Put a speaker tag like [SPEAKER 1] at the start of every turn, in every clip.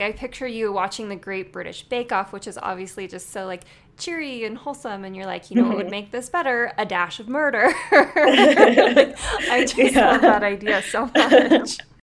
[SPEAKER 1] I picture you watching the Great British Bake Off, which is obviously just so like cheery and wholesome, and you're like, you know, what would mm-hmm. make this better? A dash of murder. like, I just yeah. love that idea so much.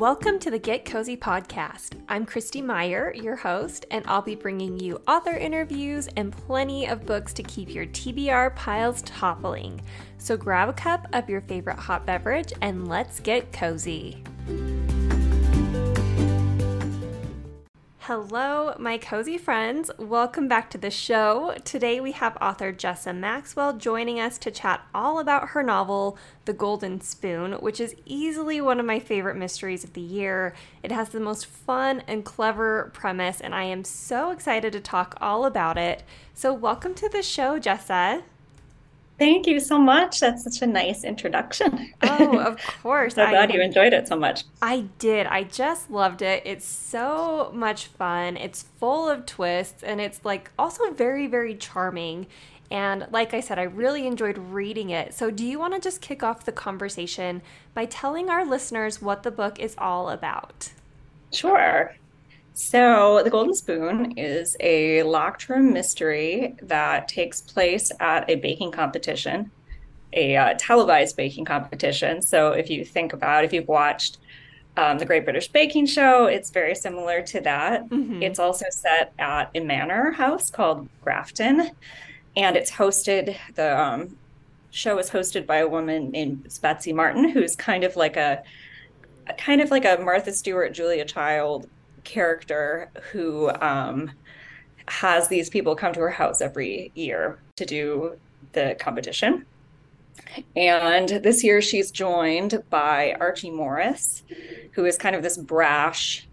[SPEAKER 1] Welcome to the Get Cozy podcast. I'm Krysti Meyer, your host, and I'll be bringing you author interviews and plenty of books to keep your TBR piles toppling. So grab a cup of your favorite hot beverage and let's get cozy. Hello, my cozy friends. Welcome back to the show. Today we have author Jessa Maxwell joining us to chat all about her novel, The Golden Spoon, which is easily one of my favorite mysteries of the year. It has the most fun and clever premise, and I am so excited to talk all about it. So, welcome to the show, Jessa.
[SPEAKER 2] Thank you so much. That's such a nice introduction.
[SPEAKER 1] Oh, of course.
[SPEAKER 2] so glad I, you enjoyed it so much.
[SPEAKER 1] I did. I just loved it. It's so much fun. It's full of twists and it's like also very, very charming. And like I said, I really enjoyed reading it. So, do you want to just kick off the conversation by telling our listeners what the book is all about?
[SPEAKER 2] Sure. So, The Golden Spoon is a locked room mystery that takes place at a baking competition, a uh, televised baking competition. So, if you think about if you've watched um, the Great British Baking Show, it's very similar to that. Mm-hmm. It's also set at a manor house called Grafton, and it's hosted. The um, show is hosted by a woman named Betsy Martin, who's kind of like a kind of like a Martha Stewart, Julia Child character who um, has these people come to her house every year to do the competition. And this year she's joined by Archie Morris, who is kind of this brash,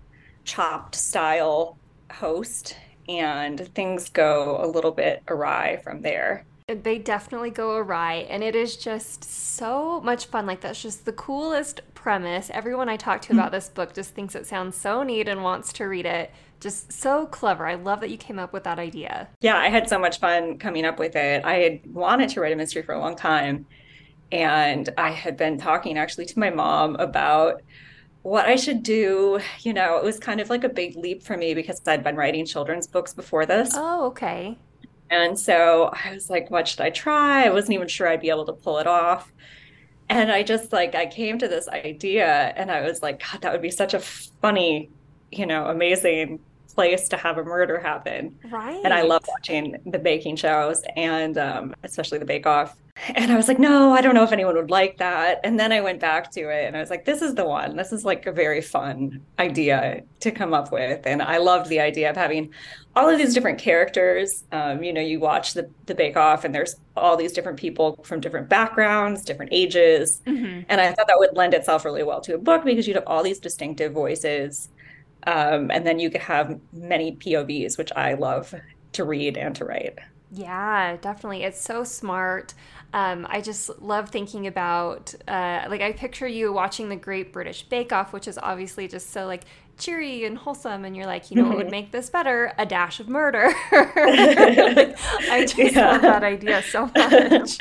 [SPEAKER 2] chopped style host. And things go a little bit awry from there
[SPEAKER 1] they definitely go awry and it is just so much fun. Like that's just the coolest premise. Everyone i talk to mm-hmm. about this book just thinks it sounds so neat and wants to read it. Just so clever. I love that you came up with that idea.
[SPEAKER 2] Yeah i had so much fun coming up with it. I had wanted to write a mystery for a long time and i had been talking actually to my mom about what I should do. You know, it was kind of like a big leap for me because I'd been writing children's books before this.
[SPEAKER 1] Oh, okay.
[SPEAKER 2] And so I was like, what should I try? I wasn't even sure I'd be able to pull it off. And I just like, I came to this idea and I was like, God, that would be such a funny, you know, amazing place to have a murder happen.
[SPEAKER 1] Right.
[SPEAKER 2] And I love watching the baking shows and um, especially the Bake Off. And I was like, no, I don't know if anyone would like that. And then I went back to it and I was like, this is the one. This is like a very fun idea to come up with. And I loved the idea of having all of these different characters. Um, you know, you watch the, the Bake Off and there's all these different people from different backgrounds, different ages. Mm-hmm. And I thought that would lend itself really well to a book because you'd have all these distinctive voices. Um, and then you could have many POVs, which I love to read and to write.
[SPEAKER 1] Yeah, definitely. It's so smart. Um, I just love thinking about, uh, like, I picture you watching the Great British Bake Off, which is obviously just so, like, cheery and wholesome. And you're like, you know, what would make this better? A dash of murder. like, I just yeah. love that idea so much.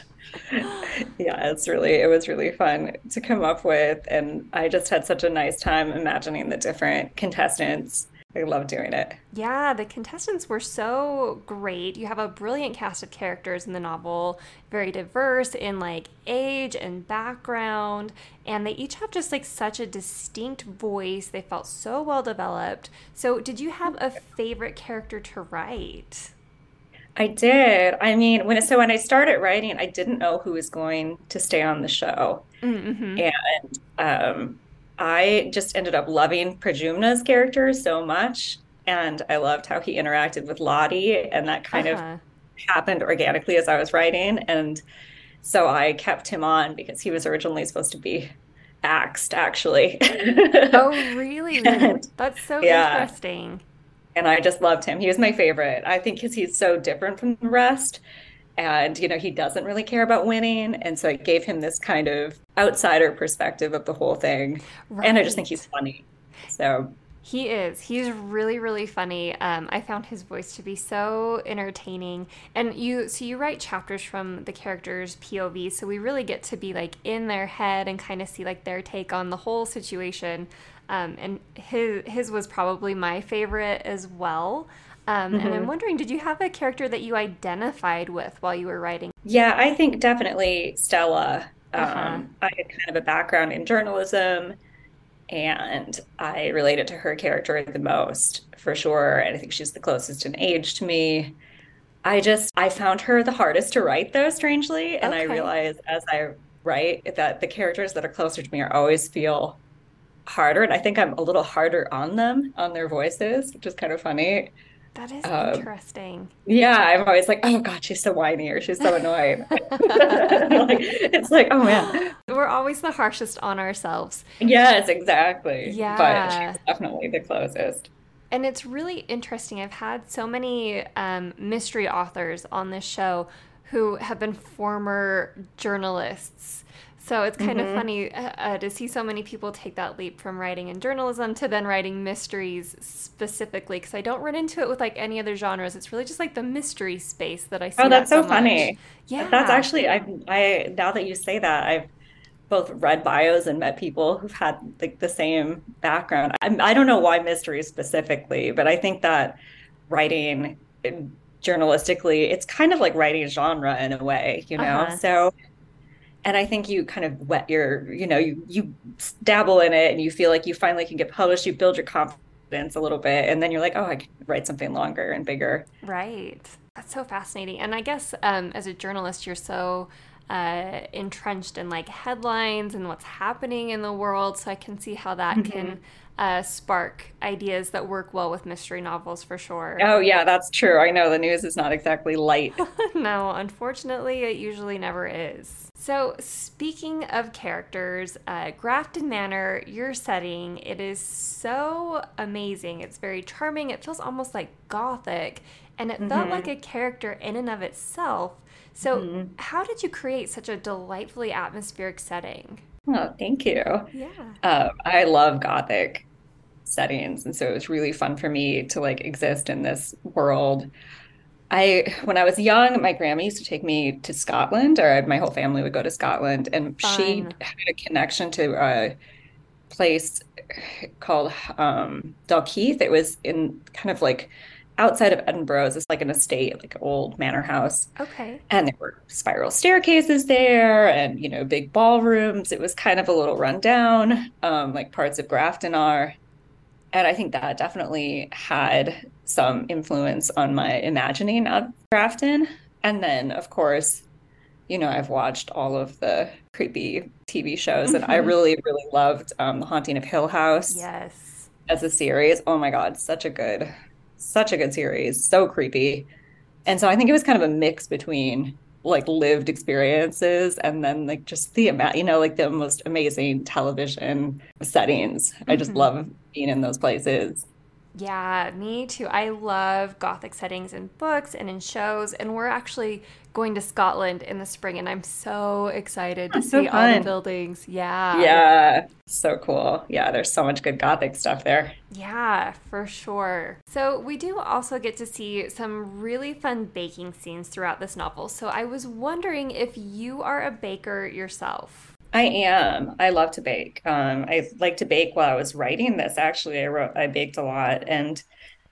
[SPEAKER 2] Yeah, it's really, it was really fun to come up with. And I just had such a nice time imagining the different contestants I love doing it.
[SPEAKER 1] Yeah, the contestants were so great. You have a brilliant cast of characters in the novel, very diverse in like age and background, and they each have just like such a distinct voice. They felt so well developed. So, did you have a favorite character to write?
[SPEAKER 2] I did. I mean, when so when I started writing, I didn't know who was going to stay on the show, mm-hmm. and um, I just ended up loving Pradyumna's character so much. And I loved how he interacted with Lottie. And that kind uh-huh. of happened organically as I was writing. And so I kept him on because he was originally supposed to be axed actually.
[SPEAKER 1] oh, really?
[SPEAKER 2] And,
[SPEAKER 1] That's so
[SPEAKER 2] yeah.
[SPEAKER 1] interesting.
[SPEAKER 2] And I just loved him. He was my favorite. I think because he's so different from the rest. And, you know, he doesn't really care about winning. And so it gave him this kind of outsider perspective of the whole thing. And I just think he's funny. So,
[SPEAKER 1] He is. He's really, really funny. Um, I found his voice to be so entertaining. And you, so you write chapters from the characters' POV, so we really get to be like in their head and kind of see like their take on the whole situation. Um, and his his was probably my favorite as well. Um, and I'm wondering, did you have a character that you identified with while you were writing?
[SPEAKER 2] yeah, I think definitely Stella.
[SPEAKER 1] Uh-huh.
[SPEAKER 2] Um, I had kind of a background in journalism and I related to her character the most for sure. And I think she's the closest in age to me. I just I found her the hardest to write though, strangely, and I
[SPEAKER 1] Okay.
[SPEAKER 2] realize as I write that the characters that are closer to me are always feel harder, and I think I'm a little harder on them, on their voices, which is kind of funny.
[SPEAKER 1] That is
[SPEAKER 2] Um,
[SPEAKER 1] interesting.
[SPEAKER 2] yeah, I'm always like, oh God, she's so whiny or she's so annoying. Like, it's like, oh man.
[SPEAKER 1] We're always the harshest on ourselves.
[SPEAKER 2] Yes, exactly. But
[SPEAKER 1] Yeah.
[SPEAKER 2] she's definitely the closest.
[SPEAKER 1] And it's really interesting. I've had so many um, mystery authors on this show who have been former journalists. So it's kind of funny uh, uh, to see so many people take that leap from writing in journalism to then writing mysteries specifically. Because I don't run into it with like any other genres. It's really just like the mystery space that I see
[SPEAKER 2] Oh,
[SPEAKER 1] that
[SPEAKER 2] that's so
[SPEAKER 1] much.
[SPEAKER 2] funny.
[SPEAKER 1] Yeah,
[SPEAKER 2] That's actually I I now that you say that, I've both read bios and met people who've had like the same background. I, I don't know why mystery specifically, but I think that writing uh, journalistically, it's kind of like writing a genre in a way, you know?
[SPEAKER 1] Uh-huh.
[SPEAKER 2] So, and I think you kind of wet your, you know, you you dabble in it and you feel like you finally can get published, you build your confidence a little bit, and then you're like, oh, I can write something longer and bigger.
[SPEAKER 1] Right. That's so fascinating. And I guess um, as a journalist, you're so uh, entrenched in like headlines and what's happening in the world. So I can see how that can uh, spark ideas that work well with mystery novels for sure.
[SPEAKER 2] Oh yeah, that's true. I know the news is not exactly light.
[SPEAKER 1] no, unfortunately, it usually never is. So, speaking of characters, uh, Grafton Manor, your setting, it is so amazing. It's very charming. It feels almost like gothic, and it felt like a character in and of itself. So, how did you create such a delightfully atmospheric setting?
[SPEAKER 2] Oh, thank you.
[SPEAKER 1] Yeah.
[SPEAKER 2] Um, I love Gothic settings, and so it was really fun for me to like exist in this world. I, when I was young, my grandma used to take me to Scotland, or my whole family would go to Scotland, and she had a connection to a place called um, Dalkeith. It was in kind of like outside of Edinburgh. It's like an estate, like an old manor house.
[SPEAKER 1] Okay.
[SPEAKER 2] And there were spiral staircases there and, you know, big ballrooms. It was kind of a little run down, um, like parts of Grafton are. And I think that definitely had some influence on my imagining of Grafton. And then, of course, you know, I've watched all of the creepy TV shows, and I
[SPEAKER 1] Mhm.
[SPEAKER 2] really, really loved um, The Haunting of Hill House
[SPEAKER 1] Yes.
[SPEAKER 2] as a series. Oh my God, such a good, such a good series. So creepy. And so I think it was kind of a mix between like lived experiences and then like just the amount, you know, like the most amazing television settings. I just
[SPEAKER 1] Mhm.
[SPEAKER 2] love being in those places.
[SPEAKER 1] Yeah, me too. I love gothic settings in books and in shows, and we're actually going to Scotland in the spring, and I'm so excited to
[SPEAKER 2] Oh, so
[SPEAKER 1] see all the buildings. Yeah.
[SPEAKER 2] Yeah, so cool. Yeah, there's so much good Gothic stuff there.
[SPEAKER 1] Yeah, for sure. So, we do also get to see some really fun baking scenes throughout this novel. So, I was wondering if you are a baker yourself.
[SPEAKER 2] I am. I love to bake. Um, I like to bake while I was writing this. Actually, I wrote, I baked a lot. And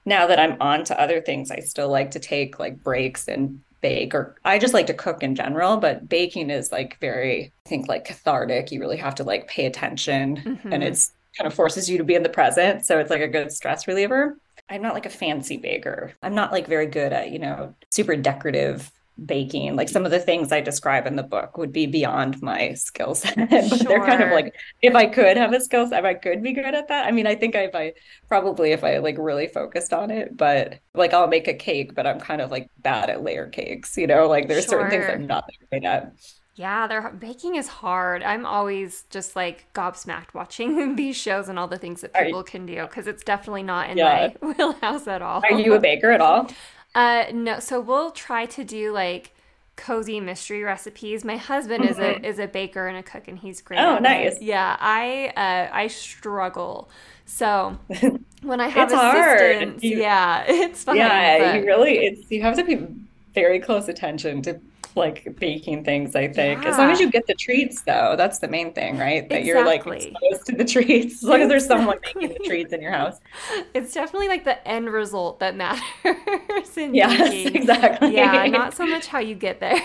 [SPEAKER 2] now that I'm on to other things, I still like to take like breaks and bake, or I just like to cook in general. But baking is like very, I think, like cathartic. You really have to like pay attention, and
[SPEAKER 1] Mhm.
[SPEAKER 2] it's kind of forces you to be in the present. So it's like a good stress reliever. I'm not like a fancy baker. I'm not like very good at, you know, super decorative baking. Like some of the things I describe in the book would be beyond my skill set, but they're kind of like if I could have a skill set, if I could be good at that. I mean, I think if I probably if I like really focused on it, but like I'll make a cake, but I'm kind of like bad at layer cakes, you know, like there's certain things I'm not that great at.
[SPEAKER 1] Yeah, they're baking is hard. I'm always just like gobsmacked watching these shows and all the things that people can do because it's definitely not in
[SPEAKER 2] Yeah.
[SPEAKER 1] my wheelhouse at all.
[SPEAKER 2] Are you a baker at all?
[SPEAKER 1] Uh, no. So we'll try to do like cozy mystery recipes. My husband is a is a baker and a cook, and he's great.
[SPEAKER 2] Oh,
[SPEAKER 1] at it.
[SPEAKER 2] nice.
[SPEAKER 1] Yeah, I uh, I struggle. So when I have
[SPEAKER 2] It's hard. You-
[SPEAKER 1] yeah, it's fine.
[SPEAKER 2] Yeah,
[SPEAKER 1] but-
[SPEAKER 2] you really it's you have to be very close attention to like baking things, I think. As long as you get the treats though, that's the main thing, right? That you're like
[SPEAKER 1] Exactly.
[SPEAKER 2] exposed to the treats. As long as there's someone making the treats in your house.
[SPEAKER 1] It's definitely like the end result that matters in
[SPEAKER 2] Yes,
[SPEAKER 1] baking.
[SPEAKER 2] exactly.
[SPEAKER 1] Yeah, not so much how you get there.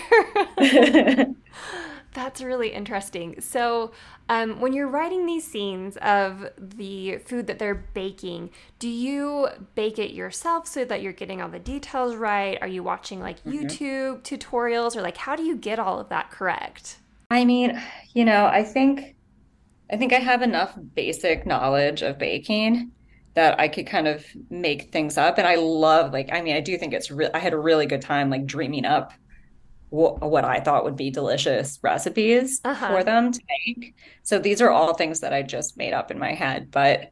[SPEAKER 1] That's really interesting. So, um, when you're writing these scenes of the food that they're baking, do you bake it yourself so that you're getting all the details right? Are you watching like
[SPEAKER 2] Mm-hmm.
[SPEAKER 1] YouTube tutorials or like how do you get all of that correct?
[SPEAKER 2] I mean, you know, I think I think I have enough basic knowledge of baking that I could kind of make things up. And I love, like, I mean, I do think it's real. I had a really good time, like, dreaming up what I thought would be delicious recipes
[SPEAKER 1] Uh-huh.
[SPEAKER 2] for them to make. So these are all things that I just made up in my head, but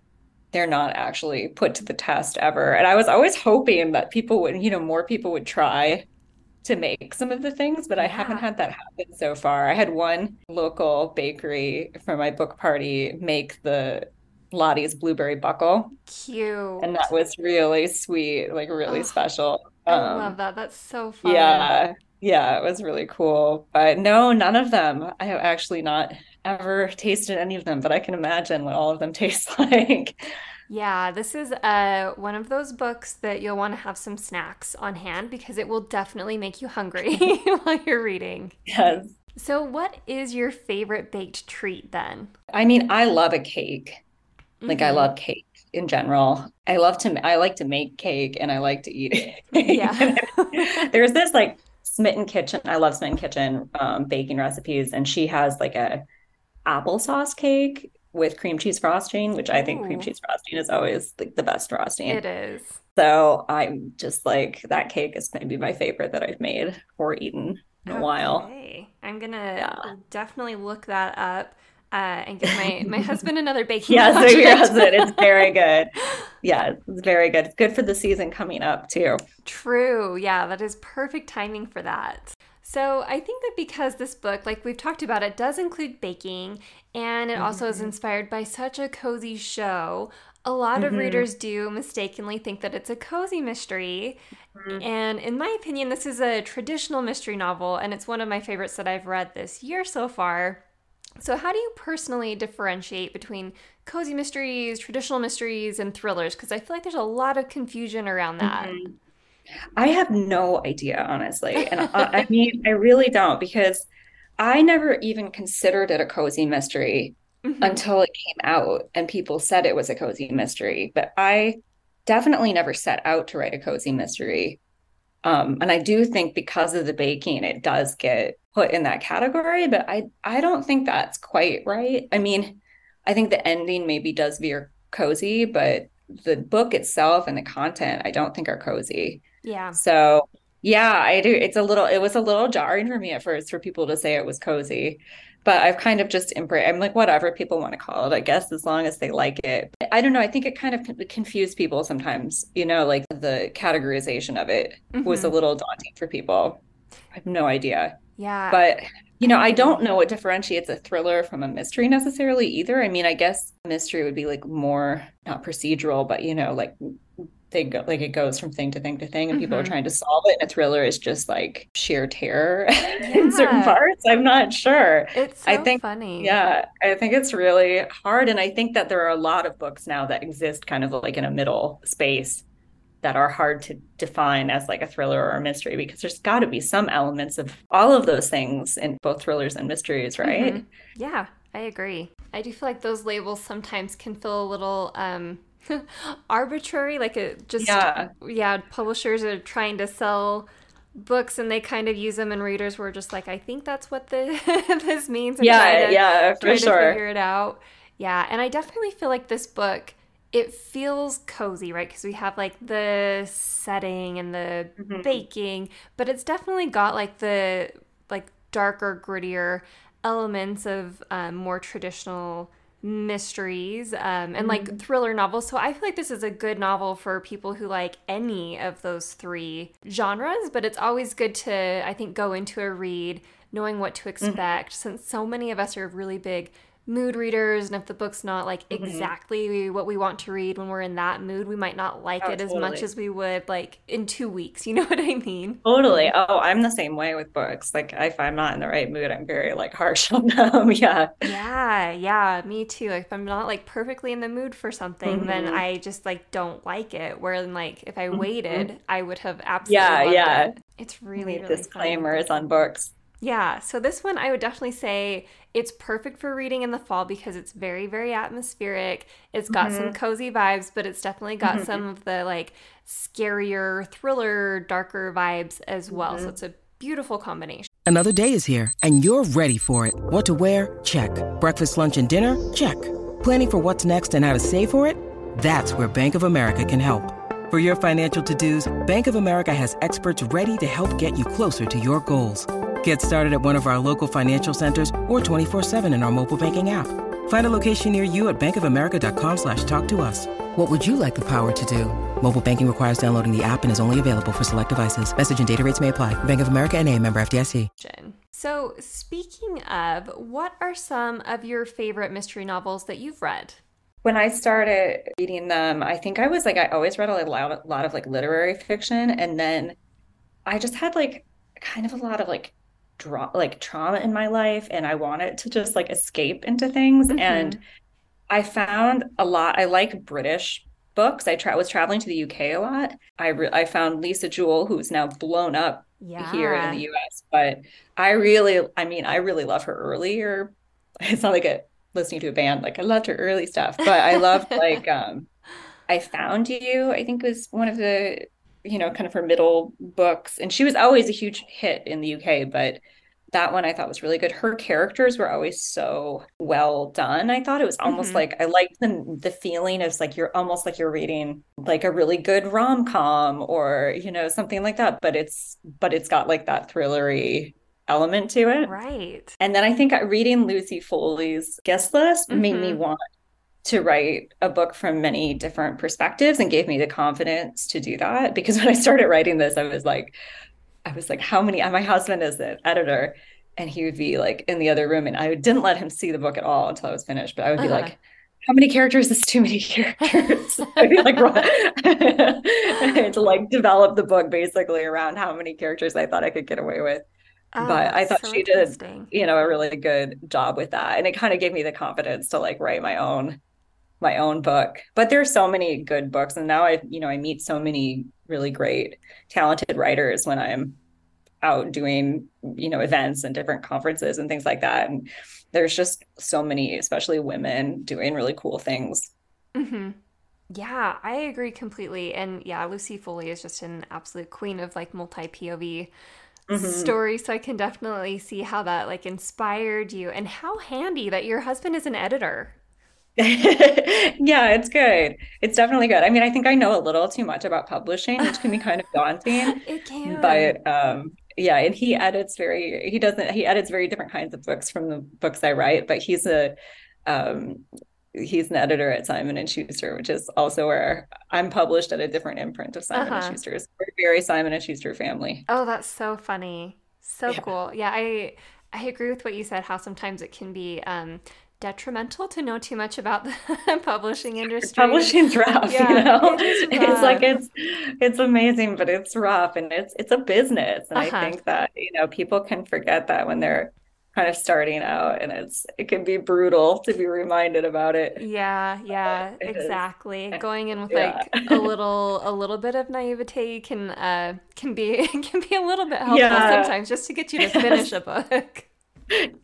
[SPEAKER 2] they're not actually put to the test ever. And I was always hoping that people would, you know, more people would try to make some of the things, but I haven't had that happen so far. I had one local bakery for my book party make the Lottie's blueberry buckle,
[SPEAKER 1] Cute.
[SPEAKER 2] and that was really sweet, like really
[SPEAKER 1] Oh,
[SPEAKER 2] special.
[SPEAKER 1] I
[SPEAKER 2] Um,
[SPEAKER 1] love that. That's so fun.
[SPEAKER 2] yeah, yeah, it was really cool. But no, none of them. I have actually not ever tasted any of them, but I can imagine what all of them taste like.
[SPEAKER 1] Yeah, this is uh, one of those books that you'll want to have some snacks on hand because it will definitely make you hungry while you're reading.
[SPEAKER 2] Yes.
[SPEAKER 1] So, what is your favorite baked treat then?
[SPEAKER 2] I mean, I love a cake. Like I
[SPEAKER 1] Mhm.
[SPEAKER 2] love cake in general. I love to I like to make cake and I like to eat it.
[SPEAKER 1] Yeah.
[SPEAKER 2] There's this like Smitten Kitchen. I love Smitten Kitchen um, baking recipes, and she has like a applesauce cake with cream cheese frosting, which I think cream cheese frosting is always like the best frosting.
[SPEAKER 1] It is.
[SPEAKER 2] So I'm just like that cake is maybe my favorite that I've made or eaten in a while.
[SPEAKER 1] I'm gonna
[SPEAKER 2] Yeah.
[SPEAKER 1] definitely look that up uh, and give my, my husband another baking
[SPEAKER 2] Yeah, so your husband, it's very good. Yeah, it's very good. It's good for the season coming up too.
[SPEAKER 1] True. Yeah, that is perfect timing for that. So, I think that because this book, like we've talked about, it does include baking and it also is inspired by such a cozy show, a lot of
[SPEAKER 2] Mhm.
[SPEAKER 1] readers do mistakenly think that it's a cozy mystery.
[SPEAKER 2] Mhm.
[SPEAKER 1] And in my opinion, this is a traditional mystery novel and it's one of my favorites that I've read this year so far. So, how do you personally differentiate between cozy mysteries, traditional mysteries, and thrillers? Because I feel like there's a lot of confusion around that.
[SPEAKER 2] Mhm. I have no idea, honestly. And I, I mean, I really don't because I never even considered it a cozy mystery
[SPEAKER 1] Mhm.
[SPEAKER 2] until it came out and people said it was a cozy mystery. But I definitely never set out to write a cozy mystery. Um, and I do think because of the baking, it does get put in that category, but I I don't think that's quite right. I mean, I think the ending maybe does veer cozy, but the book itself and the content I don't think are cozy.
[SPEAKER 1] Yeah.
[SPEAKER 2] So yeah, I do. It's a little, it was a little jarring for me at first for people to say it was cozy, but I've kind of just embraced, I'm like, whatever people want to call it, I guess, as long as they like it. I don't know. I think it kind of confused people sometimes, you know, like the categorization of it was a
[SPEAKER 1] Mhm.
[SPEAKER 2] little daunting for people. I have no idea.
[SPEAKER 1] Yeah.
[SPEAKER 2] But, you know, I don't know what differentiates a thriller from a mystery necessarily either. I mean, I guess mystery would be like more, not procedural, but, you know, like they go, like it goes from thing to thing to thing and people are
[SPEAKER 1] Mhm.
[SPEAKER 2] trying to solve it. And a thriller is just like sheer terror in certain parts. I'm not sure.
[SPEAKER 1] It's
[SPEAKER 2] I
[SPEAKER 1] so
[SPEAKER 2] think-
[SPEAKER 1] funny.
[SPEAKER 2] Yeah, I think it's really hard. And I think that there are a lot of books now that exist kind of like in a middle space that are hard to define as like a thriller or a mystery because there's got to be some elements of all of those things in both thrillers and mysteries, right?
[SPEAKER 1] Mhm. Yeah, I agree. I do feel like those labels sometimes can feel a little um arbitrary, like it just
[SPEAKER 2] Yeah.
[SPEAKER 1] yeah, publishers are trying to sell books and they kind of use them and readers were just like, I think that's what the this means and
[SPEAKER 2] Yeah,
[SPEAKER 1] to
[SPEAKER 2] yeah, for
[SPEAKER 1] to
[SPEAKER 2] sure.
[SPEAKER 1] figure it out. Yeah, and I definitely feel like this book it feels cozy, right? Because we have like the setting and the
[SPEAKER 2] Mhm.
[SPEAKER 1] baking, but it's definitely got like the like darker, grittier elements of um, more traditional mysteries um, and mm-hmm. like thriller novels. So I feel like this is a good novel for people who like any of those three genres, but it's always good to, I think, go into a read knowing what to mm-hmm. expect mm-hmm. since so many of us are really big mood readers and if the book's not like mm-hmm. exactly what we want to read when we're in that mood we might not like oh, it totally. as much as we would like in two weeks you know what i mean
[SPEAKER 2] totally oh i'm the same way with books like if i'm not in the right mood i'm very like harsh on them yeah
[SPEAKER 1] yeah yeah me too if i'm not like perfectly in the mood for something mm-hmm. then i just like don't like it where like if i mm-hmm. waited mm-hmm. i would have absolutely yeah yeah it. it's really, really
[SPEAKER 2] disclaimers fun. on books
[SPEAKER 1] yeah, so this one I would definitely say it's perfect for reading in the fall because it's very, very atmospheric. It's got mm-hmm. some cozy vibes, but it's definitely got mm-hmm. some of the like scarier, thriller, darker vibes as well. Mm-hmm. So it's a beautiful combination.
[SPEAKER 3] Another day is here and you're ready for it. What to wear? Check. Breakfast, lunch, and dinner? Check. Planning for what's next and how to save for it? That's where Bank of America can help. For your financial to dos, Bank of America has experts ready to help get you closer to your goals. Get started at one of our local financial centers or 24-7 in our mobile banking app. Find a location near you at bankofamerica.com slash talk to us. What would you like the power to do? Mobile banking requires downloading the app and is only available for select devices. Message and data rates may apply. Bank of America and a member FDIC.
[SPEAKER 1] So speaking of, what are some of your favorite mystery novels that you've read?
[SPEAKER 2] When I started reading them, I think I was like, I always read a lot, a lot of like literary fiction. And then I just had like kind of a lot of like dra- like trauma in my life and I wanted to just like escape into things mm-hmm. and I found a lot I like British books. I tra- was traveling to the UK a lot. I re- I found Lisa Jewell who's now blown up yeah. here in the US, but I really I mean I really love her earlier. It's not like a listening to a band like I loved her early stuff, but I loved like um I found you. I think was one of the you know, kind of her middle books. And she was always a huge hit in the UK, but that one I thought was really good. Her characters were always so well done. I thought it was almost mm-hmm. like I liked the the feeling of like you're almost like you're reading like a really good rom com or you know something like that. But it's but it's got like that thrillery element to it.
[SPEAKER 1] Right.
[SPEAKER 2] And then I think reading Lucy Foley's guest list mm-hmm. made me mm-hmm. want to write a book from many different perspectives and gave me the confidence to do that. Because when I started writing this I was like I was like how many my husband is an editor and he would be like in the other room and I didn't let him see the book at all until I was finished but I would be uh-huh. like how many characters is too many characters? I'd be like to like develop the book basically around how many characters I thought I could get away with. Oh, but I thought so she did, you know, a really good job with that. And it kind of gave me the confidence to like write my own my own book. But there's so many good books. And now I, you know, I meet so many really great, talented writers when I'm out doing, you know, events and different conferences and things like that. And there's just so many, especially women, doing really cool things.
[SPEAKER 1] Mm-hmm. Yeah, I agree completely. And yeah, Lucy Foley is just an absolute queen of like multi POV mm-hmm. stories. So I can definitely see how that like inspired you and how handy that your husband is an editor.
[SPEAKER 2] yeah, it's good. It's definitely good. I mean, I think I know a little too much about publishing, which can be kind of daunting.
[SPEAKER 1] it can.
[SPEAKER 2] But um, yeah, and he edits very. He doesn't. He edits very different kinds of books from the books I write. But he's a um, he's an editor at Simon and Schuster, which is also where I'm published at a different imprint of Simon uh-huh. and Schuster's. We're very Simon and Schuster family.
[SPEAKER 1] Oh, that's so funny. So yeah. cool. Yeah, I I agree with what you said. How sometimes it can be um, detrimental to know too much about the publishing industry.
[SPEAKER 2] Publishing's rough, yeah, you know. It it's like it's it's amazing, but it's rough and it's it's a business. And uh-huh. I think that, you know, people can forget that when they're kind of starting out and it's it can be brutal to be reminded about it.
[SPEAKER 1] Yeah, yeah, it exactly. Is. Going in with yeah. like a little a little bit of naivete can uh can be can be a little bit helpful yeah. sometimes just to get you to finish a book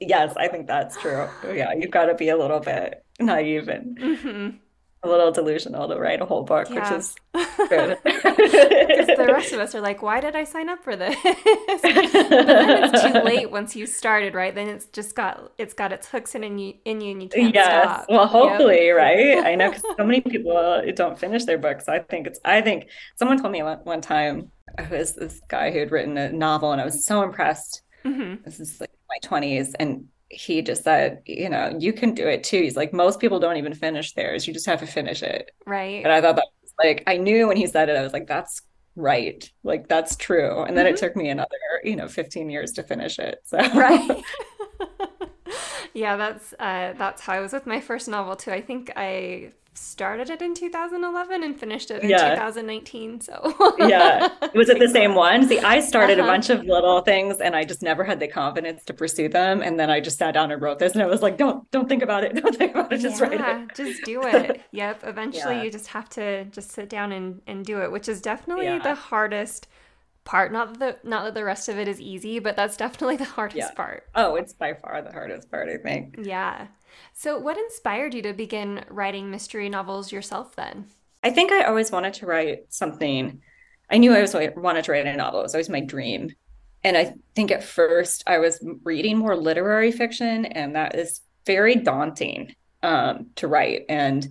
[SPEAKER 2] yes, I think that's true. Yeah, you've got to be a little bit naive and mm-hmm. a little delusional to write a whole book, yeah. which is good.
[SPEAKER 1] the rest of us are like, why did I sign up for this? but then it's too late once you started, right? Then it's just got it's got its hooks in, in you, in you and you can't yes. stop.
[SPEAKER 2] Well, hopefully, yep. right? I know because so many people don't finish their books. I think it's. I think someone told me one, one time. I was this guy who had written a novel, and I was so impressed. Mm-hmm. This is like my 20s and he just said, you know, you can do it too. He's like, most people don't even finish theirs. You just have to finish it.
[SPEAKER 1] Right.
[SPEAKER 2] And I thought that was like, I knew when he said it, I was like, that's right. Like, that's true. And then mm-hmm. it took me another, you know, 15 years to finish it. So,
[SPEAKER 1] right. yeah, that's, uh, that's how I was with my first novel too. I think I started it in 2011 and finished it in yeah. 2019 so.
[SPEAKER 2] Yeah. Was it the same one. See i started uh-huh. a bunch of little things and i just never had the confidence to pursue them. And then i just sat down and wrote this and i was like don't don't think about it. Don't think about it. Just yeah, write it.
[SPEAKER 1] Just do it. Yep. Eventually yeah. you just have to just sit down and and do it which is definitely the hardest part. Not that the not that the rest of it is easy but that's definitely the hardest part.
[SPEAKER 2] Oh it's by far the hardest part i think.
[SPEAKER 1] Yeah so, what inspired you to begin writing mystery novels yourself then?
[SPEAKER 2] I think I always wanted to write something. I knew I was wanted to write a novel. It was always my dream. And I think at first I was reading more literary fiction, and that is very daunting um, to write and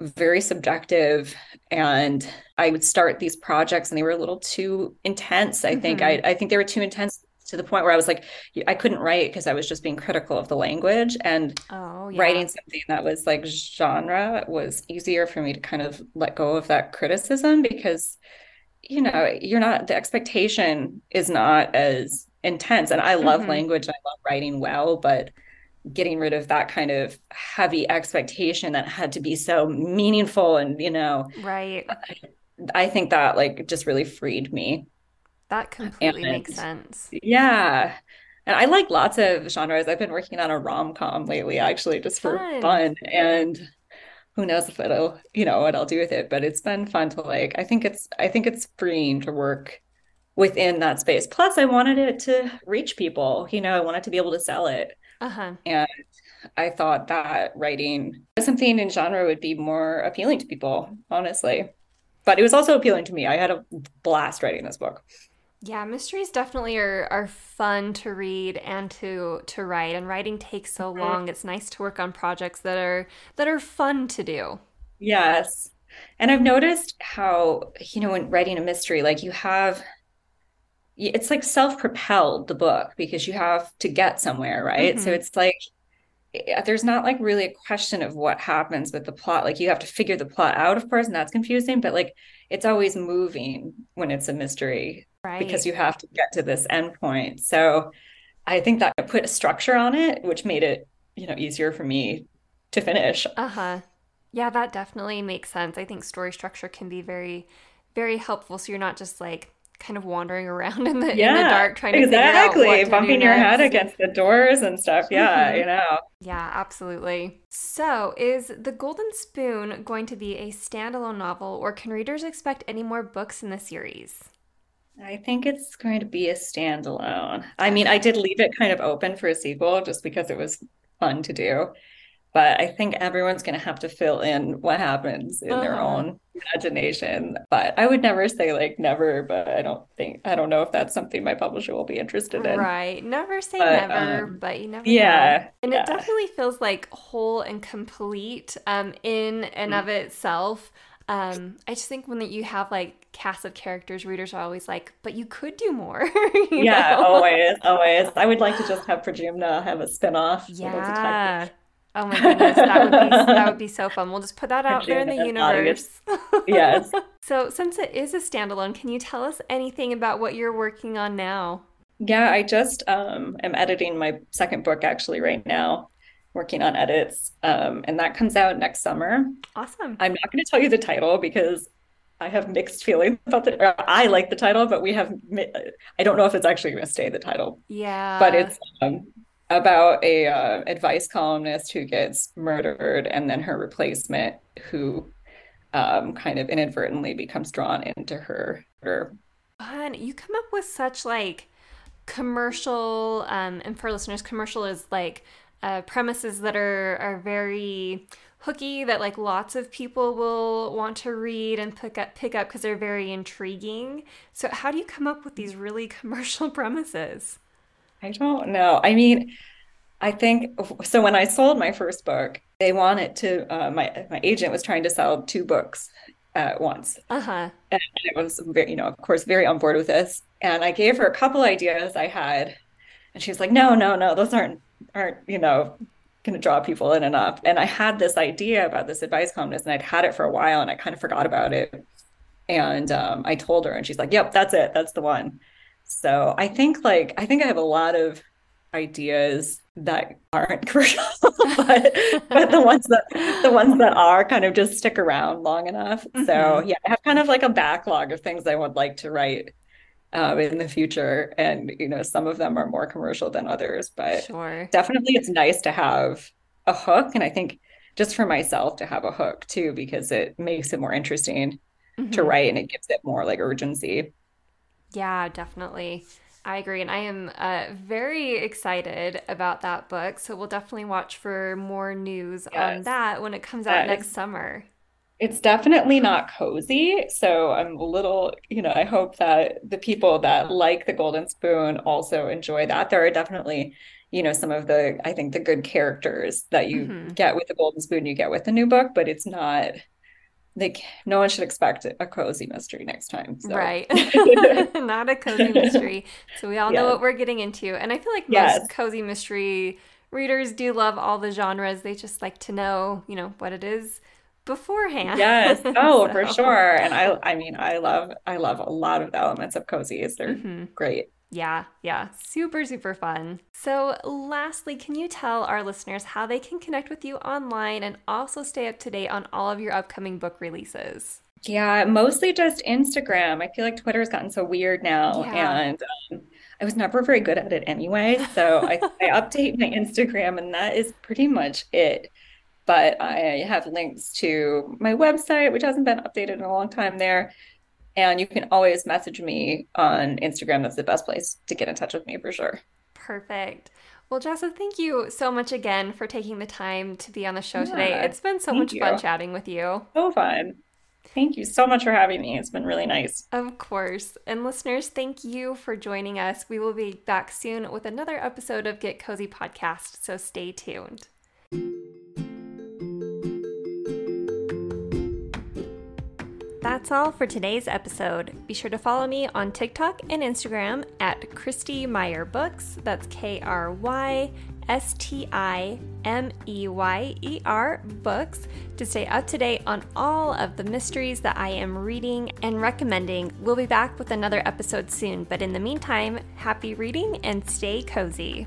[SPEAKER 2] very subjective. And I would start these projects, and they were a little too intense. I mm-hmm. think I, I think they were too intense to the point where I was like, I couldn't write because I was just being critical of the language and oh, yeah. writing something that was like genre was easier for me to kind of let go of that criticism because, you know, you're not, the expectation is not as intense. And I love mm-hmm. language, I love writing well, but getting rid of that kind of heavy expectation that had to be so meaningful and, you know,
[SPEAKER 1] right.
[SPEAKER 2] I, I think that like just really freed me.
[SPEAKER 1] That completely and, makes sense.
[SPEAKER 2] Yeah. And I like lots of genres. I've been working on a rom com lately, actually, just for fun. fun. And who knows if it'll, you know, what I'll do with it. But it's been fun to like, I think it's, I think it's freeing to work within that space. Plus, I wanted it to reach people, you know, I wanted to be able to sell it. Uh-huh. And I thought that writing something in genre would be more appealing to people, honestly. But it was also appealing to me. I had a blast writing this book.
[SPEAKER 1] Yeah, mysteries definitely are, are fun to read and to to write. And writing takes so mm-hmm. long. It's nice to work on projects that are that are fun to do.
[SPEAKER 2] Yes. And I've noticed how, you know, when writing a mystery, like you have it's like self-propelled the book because you have to get somewhere, right? Mm-hmm. So it's like there's not like really a question of what happens with the plot. Like you have to figure the plot out, of course, and that's confusing, but like it's always moving when it's a mystery right. because you have to get to this endpoint. So I think that put a structure on it, which made it, you know, easier for me to finish.
[SPEAKER 1] Uh-huh. Yeah, that definitely makes sense. I think story structure can be very, very helpful. So you're not just like kind of wandering around in the yeah, in the dark trying to exactly
[SPEAKER 2] bumping your head against the doors and stuff. Yeah, mm-hmm. you know.
[SPEAKER 1] Yeah, absolutely. So, is The Golden Spoon going to be a standalone novel, or can readers expect any more books in the series?
[SPEAKER 2] I think it's going to be a standalone. I mean, I did leave it kind of open for a sequel just because it was fun to do. But I think everyone's going to have to fill in what happens in uh-huh. their own imagination. But I would never say like never, but I don't think, I don't know if that's something my publisher will be interested in.
[SPEAKER 1] Right. Never say but, never, um, but you never yeah, know. And yeah. it definitely feels like whole and complete um, in and mm-hmm. of itself. Um, I just think when you have like cast of characters, readers are always like, but you could do more.
[SPEAKER 2] yeah, know? always, always. I would like to just have Pradyumna have a spinoff.
[SPEAKER 1] Yeah. Oh my goodness, that would be that would be so fun. We'll just put that out there in the universe.
[SPEAKER 2] yes.
[SPEAKER 1] so, since it is a standalone, can you tell us anything about what you're working on now?
[SPEAKER 2] Yeah, I just um, am editing my second book actually right now working on edits. Um, and that comes out next summer.
[SPEAKER 1] Awesome.
[SPEAKER 2] I'm not going to tell you the title because I have mixed feelings about the. I like the title, but we have. I don't know if it's actually going to stay the title.
[SPEAKER 1] Yeah.
[SPEAKER 2] But it's um, about a uh, advice columnist who gets murdered, and then her replacement, who um, kind of inadvertently becomes drawn into her murder.
[SPEAKER 1] Fun. You come up with such like commercial, um, and for listeners, commercial is like uh, premises that are are very hooky that like lots of people will want to read and pick up pick up because they're very intriguing. So how do you come up with these really commercial premises?
[SPEAKER 2] I don't know. I mean, I think so. When I sold my first book, they wanted to. Uh, my my agent was trying to sell two books at once.
[SPEAKER 1] Uh huh.
[SPEAKER 2] And I was very, you know, of course, very on board with this. And I gave her a couple ideas I had And she's like, no, no, no, those aren't aren't, you know, gonna draw people in enough. And I had this idea about this advice columnist and I'd had it for a while and I kind of forgot about it. And um, I told her and she's like, yep, that's it. That's the one. So I think like I think I have a lot of ideas that aren't commercial, but, but the ones that the ones that are kind of just stick around long enough. Mm-hmm. So yeah, I have kind of like a backlog of things I would like to write um, in the future, and you know some of them are more commercial than others, but
[SPEAKER 1] sure.
[SPEAKER 2] definitely it's nice to have a hook, and I think just for myself to have a hook too because it makes it more interesting mm-hmm. to write and it gives it more like urgency.
[SPEAKER 1] Yeah, definitely. I agree. And I am uh, very excited about that book. So we'll definitely watch for more news yes. on that when it comes out next summer.
[SPEAKER 2] It's definitely not cozy. So I'm a little, you know, I hope that the people that like the Golden Spoon also enjoy that. There are definitely, you know, some of the, I think, the good characters that you mm-hmm. get with the Golden Spoon, you get with the new book, but it's not like no one should expect a cozy mystery next time.
[SPEAKER 1] So. Right. Not a cozy mystery. So we all know what we're getting into. And I feel like most yes. cozy mystery readers do love all the genres. They just like to know, you know, what it is beforehand.
[SPEAKER 2] Yes. Oh, so. for sure. And I I mean, I love I love a lot of the elements of cozies. They're mm-hmm. great.
[SPEAKER 1] Yeah, yeah, super, super fun. So, lastly, can you tell our listeners how they can connect with you online and also stay up to date on all of your upcoming book releases?
[SPEAKER 2] Yeah, mostly just Instagram. I feel like Twitter has gotten so weird now, yeah. and um, I was never very good at it anyway. So I, I update my Instagram, and that is pretty much it. But I have links to my website, which hasn't been updated in a long time there, and you can always message me on Instagram. That's the best place to get in touch with me for sure.
[SPEAKER 1] Perfect. Well, Jessa, thank you so much again for taking the time to be on the show yeah, today. It's been so much you. fun chatting with you.
[SPEAKER 2] So fun. Thank you so much for having me. It's been really nice.
[SPEAKER 1] Of course. And listeners, thank you for joining us. We will be back soon with another episode of Get Cozy Podcast, so stay tuned. That's all for today's episode. Be sure to follow me on TikTok and Instagram at Krysti Meyer Books. That's K R Y S T I M E Y E R Books to stay up to date on all of the mysteries that I am reading and recommending. We'll be back with another episode soon, but in the meantime, happy reading and stay cozy.